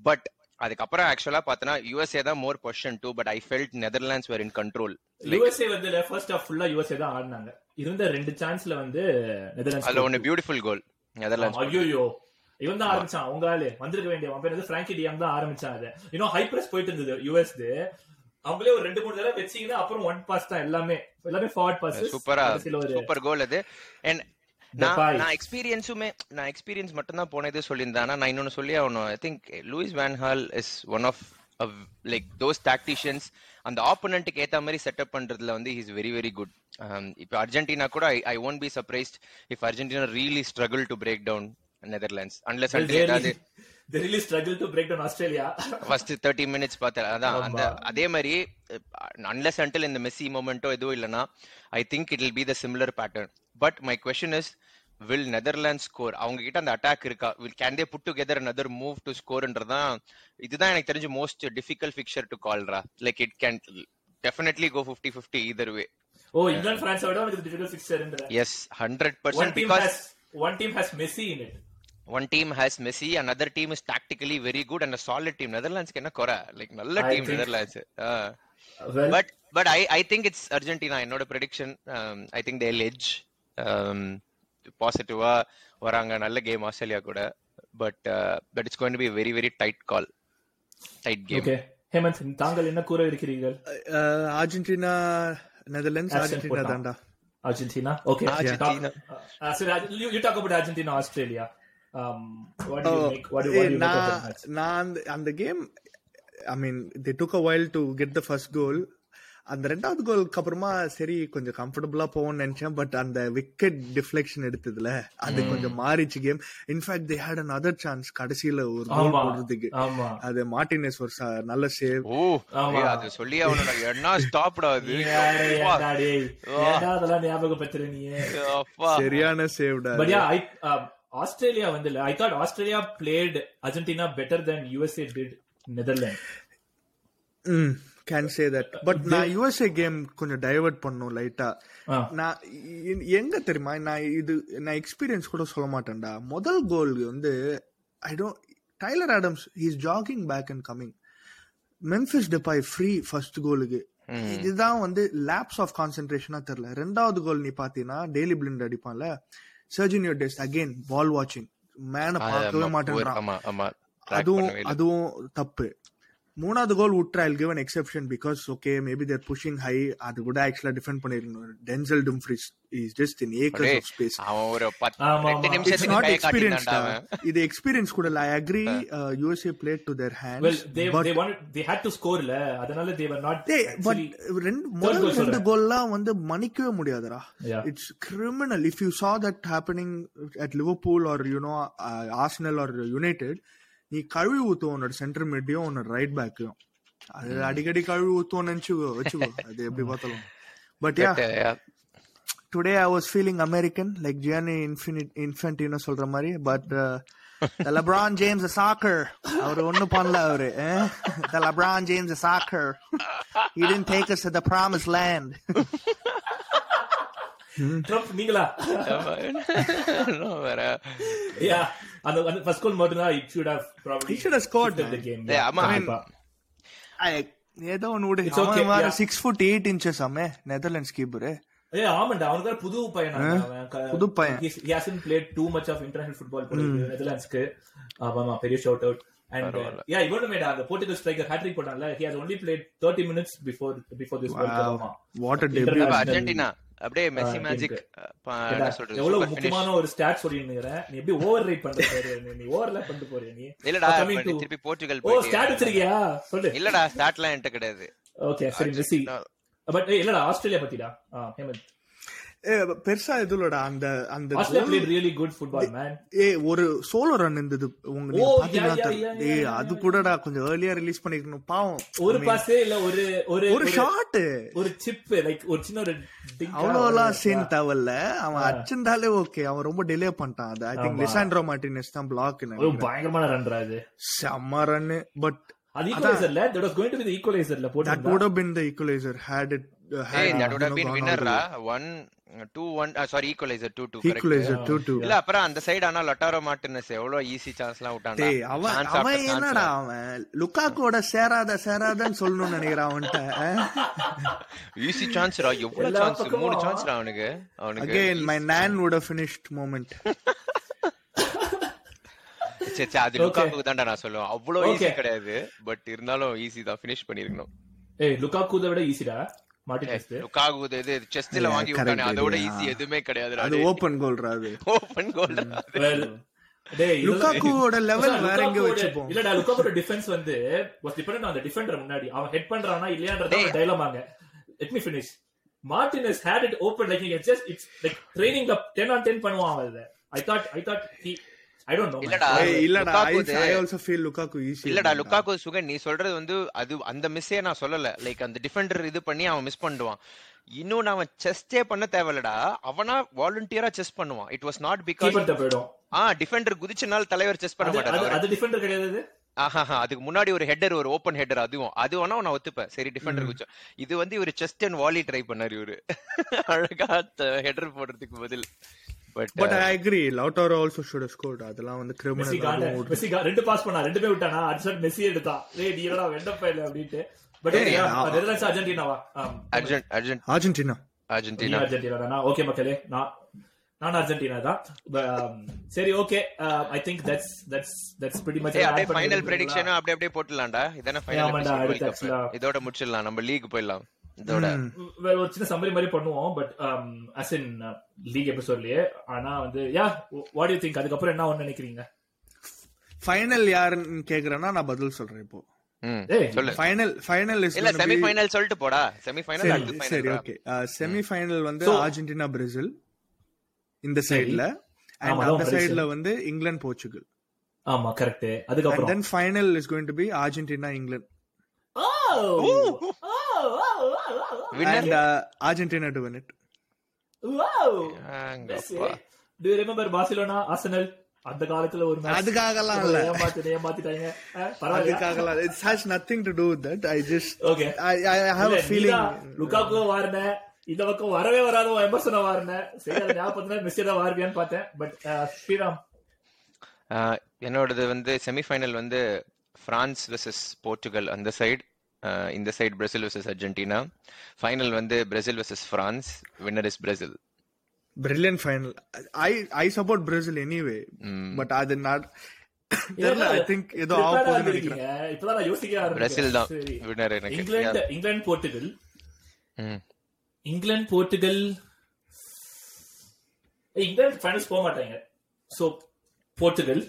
பட் அதுக்கப்புறம் ஆக்சுவலா பார்த்தனா யூஎஸ்ஏ தான் more position too but I felt Netherlands were in control USA வந்து ஃபர்ஸ்ட் ஆஃப் ஃபுல்லா யூஎஸ்ஏ தான் ஆடினாங்க. இருந்த ரெண்டு சான்ஸ்ல வந்து அதுல நெதர்லாண்ட்ஸ் ஒன்னு பியூட்டிஃபுல் கோல் நெதர்லாண்ட்ஸ் ஐயோ இவன் தான் ஆரம்பிச்சான் உங்க ஆளு. வந்திருக்க வேண்டிய அவன் பேர் வந்து ஃபிராங்கி டியாம் தான் ஆரம்பிச்சான் அது இன்னும் ஹை பிரஸ் போயிட்டு இருந்தது யூஎஸ் அவங்களே ஒரு ரெண்டு மூணு தடவை வச்சீங்கன்னா அப்புறம் ஒன் பாஸ் தான் எல்லாமே. எல்லாமே ஃபார்வர்ட் பாஸ் சூப்பரா சூப்பர் கோல் அது. அண்ட். நான் நான் எக்ஸ்பீரியன்ஸுமே நான் எக்ஸ்பீரியன்ஸ் மட்டும் தான் போனது சொல்லியிருந்தேன். ஆனா நான் இன்னொன்னு சொல்லி ஆகணும். I think Louis van Gaal is one of like those tacticians அந்த ஆப்போனண்ட்டுக்கு ஏத்த மாதிரி செட்டப் பண்றதுல வந்து இஸ் வெரி வெரி குட் இப்போ அர்ஜென்டினா கூட I won't be surprised if Argentina really struggle to break down Netherlands unless until ஏதாவது they really struggle to break down Australia first thirty minutes பார்த்தேன். அதான் அந்த. அதே மாதிரி அன்லெஸ் அன்டில் இந்த Messi மொமெண்டோ எதுவும் இல்லைன்னா I think it will be the similar pattern but my question is will Netherland score அவங்க கிட்ட அந்த அட்டாக் இருக்கா? Will can they put together another move to ஸ்கோர்ன்றதான் இதுதான் எனக்கு தெரிஞ்சு most difficult fixture to கால்ரா like it can definitely go fifty fifty either way oh England France விட உனக்கு difficult ஃபிக்சர்ன்ற yes hundred one percent team because has one team has Messi in it. One team has Messi another team is tactically very good and solid team நெதர்லாண்ட்ஸ்க்கு என்ன குறை? Like நல்ல team Netherlands but but I I think it's Argentina என்னோட prediction I think they'll edge பாசிட்டிவா வராங்க. நல்ல game Australia கூட. But but it's going to be very very tight call tight game okay. Hemanth தாங்கள் என்ன கூற இருக்கிறீர்கள்? அர்ஜென்டினா நெதர்லாண்ட்ஸ் அர்ஜென்டினா போட்டான். தான்டா. Argentina. Okay. Argentina. Talk, uh, uh, so uh, நான் அந்த- game I mean they took a while to get the first goal அந்த ரெண்டாவது கோலுக்கு அப்புறமா சரி கொஞ்சம் கம்ஃபர்டபுளா போவோம்னு நினைச்சேன். பட் அந்த விக்கெட் டிஃப்ளெக்ஷன் எடுத்ததுல அது கொஞ்சம் மாறிச்சு game in fact they had another chance கடைசியில ஒரு கோல் போடுறதுக்கு. அது மார்டினஸ் ஒரு நல்ல சேவ் ஓ அது சொல்லி அவனோட. என்ன ஸ்டாப்டா அது? அதெல்லாம் ஞாபகப்படுத்துற நீ? சரியான சேவ்டா பட் யா ஐ ஆஸ்திரேலியா வந்து I thought Australia played Argentina better than USA did Netherland hmm can say that but நான் யுஎஸ்ஏ கேம் கொஞ்சம் டைவர்ட் பண்ணும் லைட்டா நான் எங்க தெரியுமா? நான் இது நான் எக்ஸ்பீரியன்ஸ் கூட சொல்ல மாட்டேன்டா. முதல் கோல் வந்து I don't Tyler Adams is jogging back and coming Memphis Depay free first கோலுக்கு இதுதான் வந்து லேப்ஸ் ஆஃப் கான்சென்ட்ரேஷனா தெரியல. ரெண்டாவது கோல் நீ பாத்தீங்கன்னா டெய்லி பிளிண்ட் அடிப்பான்ல. சர்ஜினியோ டெஸ்ட் அகைன் பால் வாட்சிங் மேன பார்க்கவே மாட்டேன்றான். அதுவும். அதுவும் தப்பு. மூணாவது goal withdraw I'll give an exception because okay maybe they're pushing high அது கூட ஆக்சுவலா டிஃபெண்ட் பண்ணிருக்கணும் Denzel Dumfries is just in acres டேய், of space. It's not experience இது எக்ஸ்பீரியன்ஸ் கூட I agree USA play to their well hands they but they wanted they had to score ல அதனால they were not but ரெண்டு முதல் ரெண்டு. கோல்லாம் வந்து மன்னிக்கவே முடியாதுடா. It's criminal if you saw that happening at Liverpool or you know Arsenal or United நீ கழுவி ஊத்துவோம் உன்னோட சென்டர் மிட்டையும் உன்னோட ரைட் பேக்கையும் அது அடிக்கடி கழுவி ஊத்துவோம் நினைச்சுக்கோ வச்சுக்கோ. அது எப்படி பார்த்தாலும். But yeah uh, today I was feeling American like Gianni infinite Infantino சொல்ற மாதிரி. But the LeBron James soccer அவர் ஒண்ணும் பண்ணல அவரு the LeBron James soccer he didn't take us to the promised land. Trump நீங்களா? வேற. Yeah. அந்த first goal மட்டும் தான் have probably He should have scored, shifted the man. game Yeah, ஆமா. கண்டிப்பா. I- ஏதோ ஒன்னு விடு அவன் வேற yeah. Six foot eight inches ஆமே நெதர்லாண்ட்ஸ் கீப்பரு ஏய் ஆமாண்டா அவனுக்கு வேற புது பையன் புது பையன். he hasn't played too much of international football போல இருக்கு நெதர்லாண்ட்ஸ்க்கு ஆமா பெரிய ஷவுட் அவுட் அண்ட். யா இவனுமேடா அந்த போர்ச்சுகல் ஸ்ட்ரைக்கர் ஹேட்ரிக் போட்டான்ல he has only played 30 minutes before before this world cup ஆமா வாட் அ டெபியூ அர்ஜென்டினா அப்படியே மெஸ்ஸி மேஜிக் எவ்வளவு. முக்கியமான ஒரு ஸ்டாட் சொல்லிருந்தீங்க நீ எப்படி ஓவர் ரைட் பண்ற நீ- ஓவர்ல பண்ணிட்டு போறியா நீ? இல்லடா திருப்பி போர்ச்சுகல் ஓ ஸ்டாட் வச்சிருக்கியா? சொல்லு. இல்லடா ஸ்டார்ட்லாம் என்கிட்ட கிடையாது. ஓகே சரி மெஸ்ஸி. பட் இல்லடா ஆஸ்திரேலியா பத்திடா? ஹேமந்த். பெருசா எதுலடா அந்த அந்த played really good football man. ஏ ஒரு சோலோ ரன் இருந்தது. உங்க பாத்தீங்கன்னா yeah, அது கூடடா. கொஞ்சம் ஏர்லியா ரிலீஸ் பண்ணிருக்கணும். பாவம். ஒரு பாஸே இல்ல ஒரு ஒரு ஒரு ஷாட் ஒரு சிப் லைக் ஒரு சின்ன ஒரு அவ்வளோலாம் சீன் தேவையில்ல. அவன் அடிச்சிருந்தாலே ஓகே அவன் ரொம்ப டிலே பண்ணிட்டான். அது ஐ திங்க். லிசாண்ட்ரோ மார்டினஸ் தான் பிளாக் பயங்கரமான ரன்ரா அது. செம்ம ரன் பட் அது ஈக்குவலைசர்ல that was going to be the ஈக்குவலைசர்ல that போட்டு have been the equalizer had it uh, had ஏய் that would have been gone all winner the ரா way. 1 2 1 சாரி ஈக்குவலைசர் 2 2 equalizer 2 2 இல்ல அப்புறம் அந்த சைடு ஆனா லட்டாரோ மார்டினஸ் எவ்வளவு easy சான்ஸ்லாம் விட்டான்டா. டேய் அவன் என்னடா லுக்காக்கோட சேராத சேராதன்னு சொல்லணும்னு நினைக்கிறான் அவன்கிட்ட ஈஸி சான்ஸ் ரா எவ்வளவு சான்ஸ் மூணு சான்ஸ் ரா அவனுக்கு? அவனுக்கு again my nan would have finished moment. சே சே அது. லுக்காக்கு தான்டா நான் சொல்லுவேன். அவ்வளவு ஈஸி. கிடையாது. பட் இருந்தாலும் ஈஸி தான். ஃபினிஷ் பண்ணிருக்கணும். ஏய் லுகாக்கு விட ஈஸிடா மார்டினஸ் லுக்காகு இது செஸ்ட்ல Yeah, வாங்கி correct, விட்டானே அதோட. ஈஸி எதுவுமே அது ஓபன் அது ஓபன் கோல் லெவல் வேற எங்க வச்சுப்போம். இல்லடா லுக்காக்கோட டிஃபென்ஸ் வந்து the defender முன்னாடி. அவன் ஹெட் பண்றானா இல்லையான்றத. ஒரு டைலமாங்க let me finish. Martinez had it open like he had just it's like training up 10 on 10 பண்ணுவான் அவன் இத. I thought i thought he i don't know man. இல்லடா. இல்லடா. I Lukaku I also feel Lukaku easy இல்லடா Lukaku Sugan நீ சொல்றது வந்து அது அந்த மிஸ்ஸே நான் சொல்லல. லைக் அந்த டிஃபெண்டர் இது பண்ணி அவன் மிஸ் பண்ணுவான். இன்னும் அவன் செஸ்டே பண்ண தேவையில்லடா. அவனா வாலண்டியரா செஸ் பண்ணுவான். இட் வாஸ் நாட் பிகாஸ் போயிடும். ஆ டிஃபெண்டர் குதிச்சனால தலைவர் செஸ் பண்ண மாட்டாரு அது- டிஃபெண்டர் கிடையாது? ஆஹா அதுக்கு முன்னாடி ஒரு ஹெட்டர் ஒரு ஓபன் ஹெட்டர் அதுவும். அது வேணா நான் ஒத்துப்பேன். சரி டிஃபெண்டர் குச்சா இது வந்து இவரு செஸ்ட் அண்ட் வாலி ட்ரை பண்ணாரு இவரு. அழகா ஹெட்டர் போடுறதுக்கு பதில். But but I agree Lautaro also should have scored அதெல்லாம் வந்து கிரிமினல் மெஸ்ஸி ரெண்டு பாஸ் பண்ணா ரெண்டுமே விட்டானா? அடுத்த மெஸ்ஸி எடுத்தான். டேய் நீ என்னடா பட் நெதர்லாண்ட்ஸ் அர்ஜென்டினாவா. அர்ஜென்ட் அர்ஜென்ட் அர்ஜென்டினா. அர்ஜென்டினா அர்ஜென்டினா தானா? ஓகே மக்களே நான் நான் அர்ஜென்டினா தான். But, um, சரி okay I think that's that's that's pretty much ஏய் அப்படியே ஃபைனல் ப்ரெடிக்ஷன் அப்படியே அப்படியே போட்டுடலாம்டா. இதானே ஃபைனல் இதோட முடிச்சிடலாம். நம்ம லீக் போயிடலாம். இதோட வேற ஒரு சின்ன சம்மரி மாதிரி பண்ணுவோம் பட் அஸ் இன் லீக் எபிசோட்லயே ஆனா வந்து யா வாட் யூ திங்க் அதுக்கப்புறம் என்ன ஒன்னு நினைக்கிறீங்க? ஃபைனல் யாருன்னு கேக்குறேன்னா நான் பதில் சொல்றேன் இப்போ. ம் ஏய், சொல்லு. ஃபைனல் ஃபைனல் இஸ் இல்ல செமி ஃபைனல் சொல்லிட்டு போடா. செமி ஃபைனல் அடுத்து சரி ஓகே செமி ஃபைனல் வந்து அர்ஜென்டினா பிரேசில் இந்த சைடுல அண்ட் அந்த சைடுல வந்து இங்கிலாந்து போர்ச்சுகல் ஆமா கரெக்ட் அதுக்கப்புறம்? Then final is going to be Argentina England winner and Argentina to win it. Wow! Do you remember Barcelona, Arsenal? அந்த காலத்துல ஒரு. அதுக்காகலாம் இல்ல. ஏமாத்தி ஏமாத்திட்டாங்க. அஹ், பரவாயில்லையா? அதுக்காகலாம் it's has nothing to do with that I just okay I I have a feeling Lukaku வாரின இந்த பக்கம் வரவே வராத எமர்சன வாரின. சரி அதை ஞாபகத்துல மெஸ்ஸி தான் பார்த்தேன். பட் ஸ்ரீராம். ஆஹ் என்னோடது வந்து செமிஃபைனல் வந்து பிரான்ஸ் வெர்சஸ் போர்ச்சுகல் அந்த சைடு இந்த side Brazil versus Argentina final வந்து Brazil versus France winner is Brazil brilliant final. I i support brazil anyway but அது not தெரியல ஐ திங்க் ஏதோ ஆக போகுதுன்னு நினைக்கிறேன். இப்பதான் நான் யோசிக்க பிரேசில் தான் சரி. வின்னர் எனக்கு. இங்கிலாந்து இங்கிலாந்து போர்ட்டுகல் ம். இங்கிலாந்து போர்ட்டுகல் ஏய், இங்கிலாந்து ஃபைனல்ஸ் போக மாட்டாங்க. So Portugal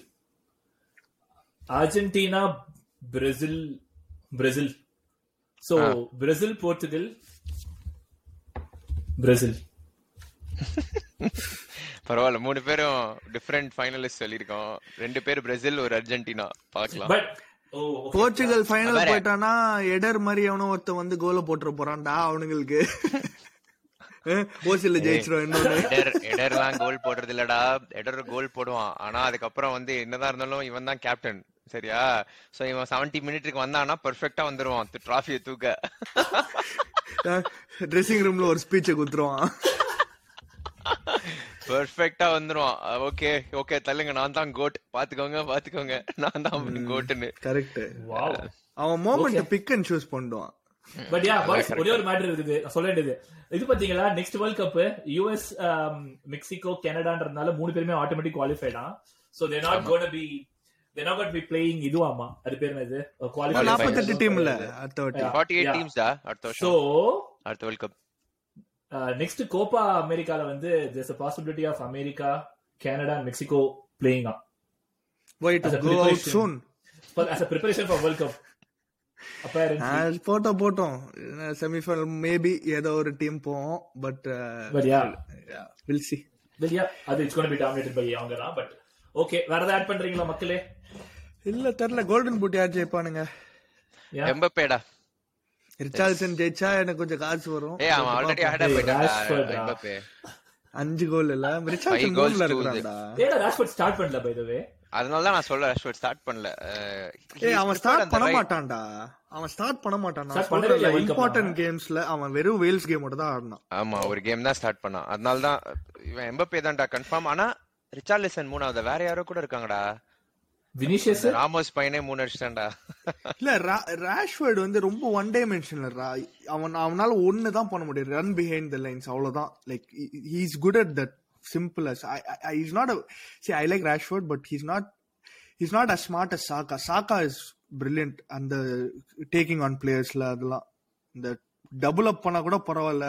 Argentina Brazil Brazil so Brazil Portugal Brazil பரவாயில்ல மூணு பேரும் டிஃப்ரெண்ட் ஃபைனலிஸ்ட் சொல்லியிருக்கோம். ரெண்டு பேர் பிரேசில் ஒரு அர்ஜென்டினா பார்க்கலாம். But oh Portugal final. போயிட்டானா எடர் மாதிரி எவனோ ஒருத்தன் வந்து கோல போட்டுற போறான்டா அவனுங்களுக்கு. ஓசில ஜெயிச்சிரும் இன்னொன்னு. எடர் எடர்லாம் கோல் போடுறது இல்லடா எடர் கோல் போடுவான். ஆனா அதுக்கப்புறம் வந்து என்னதான் இருந்தாலும் இவன் தான் கேப்டன் சரியா? சோ இவன் 70 மினிட்டுக்கு வந்தானா பெர்ஃபெக்ட்டா வந்துருவான். டிராஃபியை தூக்க. ட்ரெஸ்ஸிங் ரூம்ல ஒரு ஸ்பீச்சை குத்துருவான். பெர்ஃபெக்ட்டா வந்துருவான். ஓகே ஓகே தள்ளுங்க. நான் தான் கோட் பாத்துக்கோங்க பாத்துக்கோங்க. நான் தான் கோட்டுன்னு கரெக்ட் வாவ் அவன் மோமெண்ட் பிக் அண்ட் சூஸ் பண்ணுவான். பட் யா பாய்ஸ் ஒரே ஒரு மேட்டர் இருக்குது. நான் சொல்ல வேண்டியது. இது பாத்தீங்களா? Next world cup US Mexico கனடான்றதுனால மூணு பேருமே automatic குவாலிஃபைடா so they not gonna be playing இதுவாமா அது பேர் என்னது குவாலிஃபை அடுத்த வாட்டி. டீம்ஸ் டா அடுத்த சோ வருஷம் அடுத்த வேர்ல்ட் கப் நெக்ஸ்ட் கோப்பா அமெரிக்கால வந்து there's a possibility of America Canada and Mexico go out preparation. Soon as a preparation for world cup. apparently போட்டோம் செமிஃபைனல் மேபி ஏதோ ஒரு டீம் போவோம் but but yeah. Will see but yeah அது it's gonna be dominated by அவங்க தான் but okay வேற ஏதாவது add பண்றீங்களா மக்களே? இல்ல தெரியல. கோல்டன் பூட் யார் ஜெயிப்பானுங்க. எம்பப்பேடா ரிச்சார்ட்சன் ஜெயிச்சா எனக்கு கொஞ்சம் காசு வரும். ஏய் அவன் ஆல்ரெடி ஆட Hey, போயிட்டான். Rashford டா. எம்பப்பே அஞ்சு கோல் இல்ல. ரிச்சார்ட்சன் கோல்ல to இருக்கிறான்டா. ஏடா ராஷ்போர்ட் ஸ்டார்ட் பண்ணல பை த வே அதனால தான் நான் சொல்ல ரஷ்வர்ட் ஸ்டார்ட் பண்ணல. ஏய் அவன் ஸ்டார்ட் பண்ண மாட்டான்டா. அவன் ஸ்டார்ட் பண்ண மாட்டான். இம்பார்ட்டன்ட் கேம்ஸ்ல அவன் வெறும் வேல்ஸ் கேம் மட்டும் தான் ஆடினான். ஆமா ஒரு கேம் தான் ஸ்டார்ட் பண்ணான். அதனால தான் இவன் எம்பப்பே தான்டா கன்ஃபார்ம் ஆனா ரிச்சார்லிசன் மூணாவது. வேற யாரோ கூட இருக்காங்கடா. வினிஷியஸ்? ராமோஸ் பையனே மூணு அடிச்சிட்டான்டா. இல்ல ராஷ்வர்ட் வந்து ரொம்ப ஒன் டைமென்ஷனல் அவன் அவனால ஒன்னு தான் பண்ண முடியும். ரன் பிஹைண்ட் த லைன்ஸ் அவ்வளவுதான். Like he's good at that simple as is not see I like Rashford but he's not he's not as smart as Saka Saka is brilliant அந்த taking on பிளேயர்ஸ்ல அதெல்லாம் இந்த double up பண்ணா கூட பரவாயில்ல.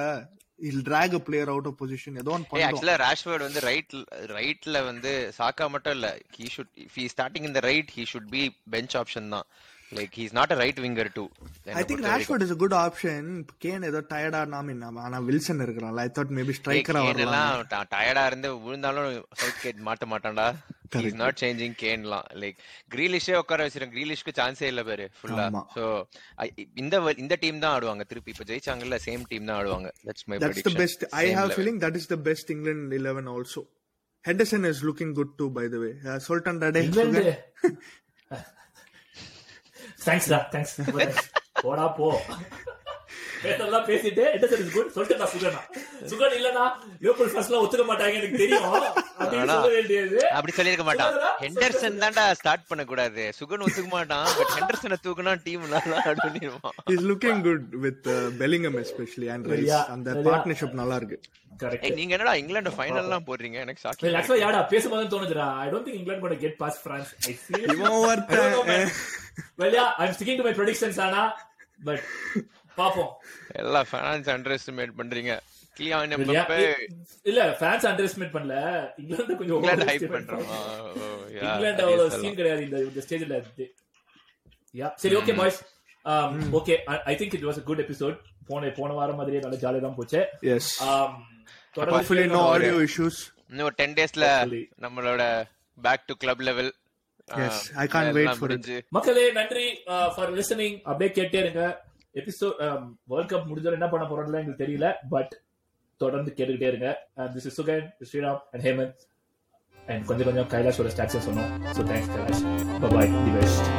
இல் track player out of position ஏதோ பண்ணுவான் ஆக்சுவலா ராஷ்வர்ட் வந்து ரைட் ரைட்ல வந்து சாக்கா மட்டும் இல்ல. He should if he starting in the right he should be bench option தான். Like he's not a right winger too I think Rashford is a good option can ஏதோ டயர்டா நாம ஆனா வில்சன் இருக்கிறான்ல. ஐ தாட் மேபி ஸ்ட்ரைக்கரா வரலாம் டயர்டா இருந்து விழுந்தாலும் சவுத் கேட் மாட்ட மாட்டான்டா. இஸ் நாட் சேஞ்சிங் கேன்லாம் லைக் கிரீலிஷே உட்கார வச்சிருக்கேன் கிரீலிஷ்க்கு சான்ஸே இல்ல பாரு ஃபுல்லா. சோ இந்த வ- இந்த டீம் தான் ஆடுவாங்க. திருப்பி இப்ப ஜெயிச்சாங்கல்ல சேம் டீம் தான் ஆடுவாங்க. That's my That's the best. I have feeling that is the best England 11 also. Henderson is looking good too, by the way. Uh, Sultan England thanks போடா போ. பேசலாம் பேசிட்டு என்ன சார் குட் சொல்லிட்டு சுகனா. சுகன் இல்லனா லிவர்பூல் ஃபர்ஸ்ட்ல ஒத்துக்க மாட்டாங்க எனக்கு தெரியும். அப்படி சொல்லிருக்க மாட்டான். ஹெண்டர்சன் தான்டா ஸ்டார்ட் பண்ண கூடாது சுகன் ஒத்துக்க மாட்டான். பட் ஹெண்டர்சனை தூக்குனா டீம் நல்லா ஆடுனிருவான் He's looking good with uh, Bellingham especially and Rice. Yeah, And the yeah. partnership நல்லா இருக்கு. நீங்க என்னடா இங்கிலாந்து ஃபைனல்லாம் போடுறீங்க? எனக்கு Well, ஷாக்கிங் actually, யாடா பேசும்போது தோணுதுடா. ஐ டோன்ட் திங்க் இங்கிலாந்து கூட get pass France I feel predictions ஆனா பட் பாப்போம். எல்லாம் ஃபைனான்ஸ் அண்டர் எஸ்டிமேட் பண்றீங்க கிளியான் Well, yeah, எம்பப்பே இல்ல ஃபேன்ஸ் அண்டர் எஸ்டிமேட் பண்ணல. இங்கிலாந்து கொஞ்சம் England hype ah, oh, yeah, England அவ்வளவு. சீன் கிடையாது இந்த இந்த ஸ்டேஜ்ல யா சரி okay boys okay I think it was a good episode போன போன வாரம் மாதிரியே நல்ல ஜாலியா தான் போச்சு. Yes. Um, தொடர்ந்து no audio issues. இன்னும் ஒரு டென் டேஸ்ல Hopefully. நம்மளோட back to club level Yes, I can't wait for it. மக்களே நன்றி. ஃபார் லிசனிங் அப்படியே கேட்டே இருங்க. எபிசோட் வேர்ல்ட் கப் முடிஞ்சோம் என்ன பண்ண போறோம்ல எங்களுக்கு தெரியல பட் தொடர்ந்து கேட்டுக்கிட்டே இருங்க. This is Sugan Sriram and Hemanth and கொஞ்சம் கொஞ்சம் கைலாஷோட ஸ்டாக்ஸ் சொன்னோம். So thanks Kailash bye the best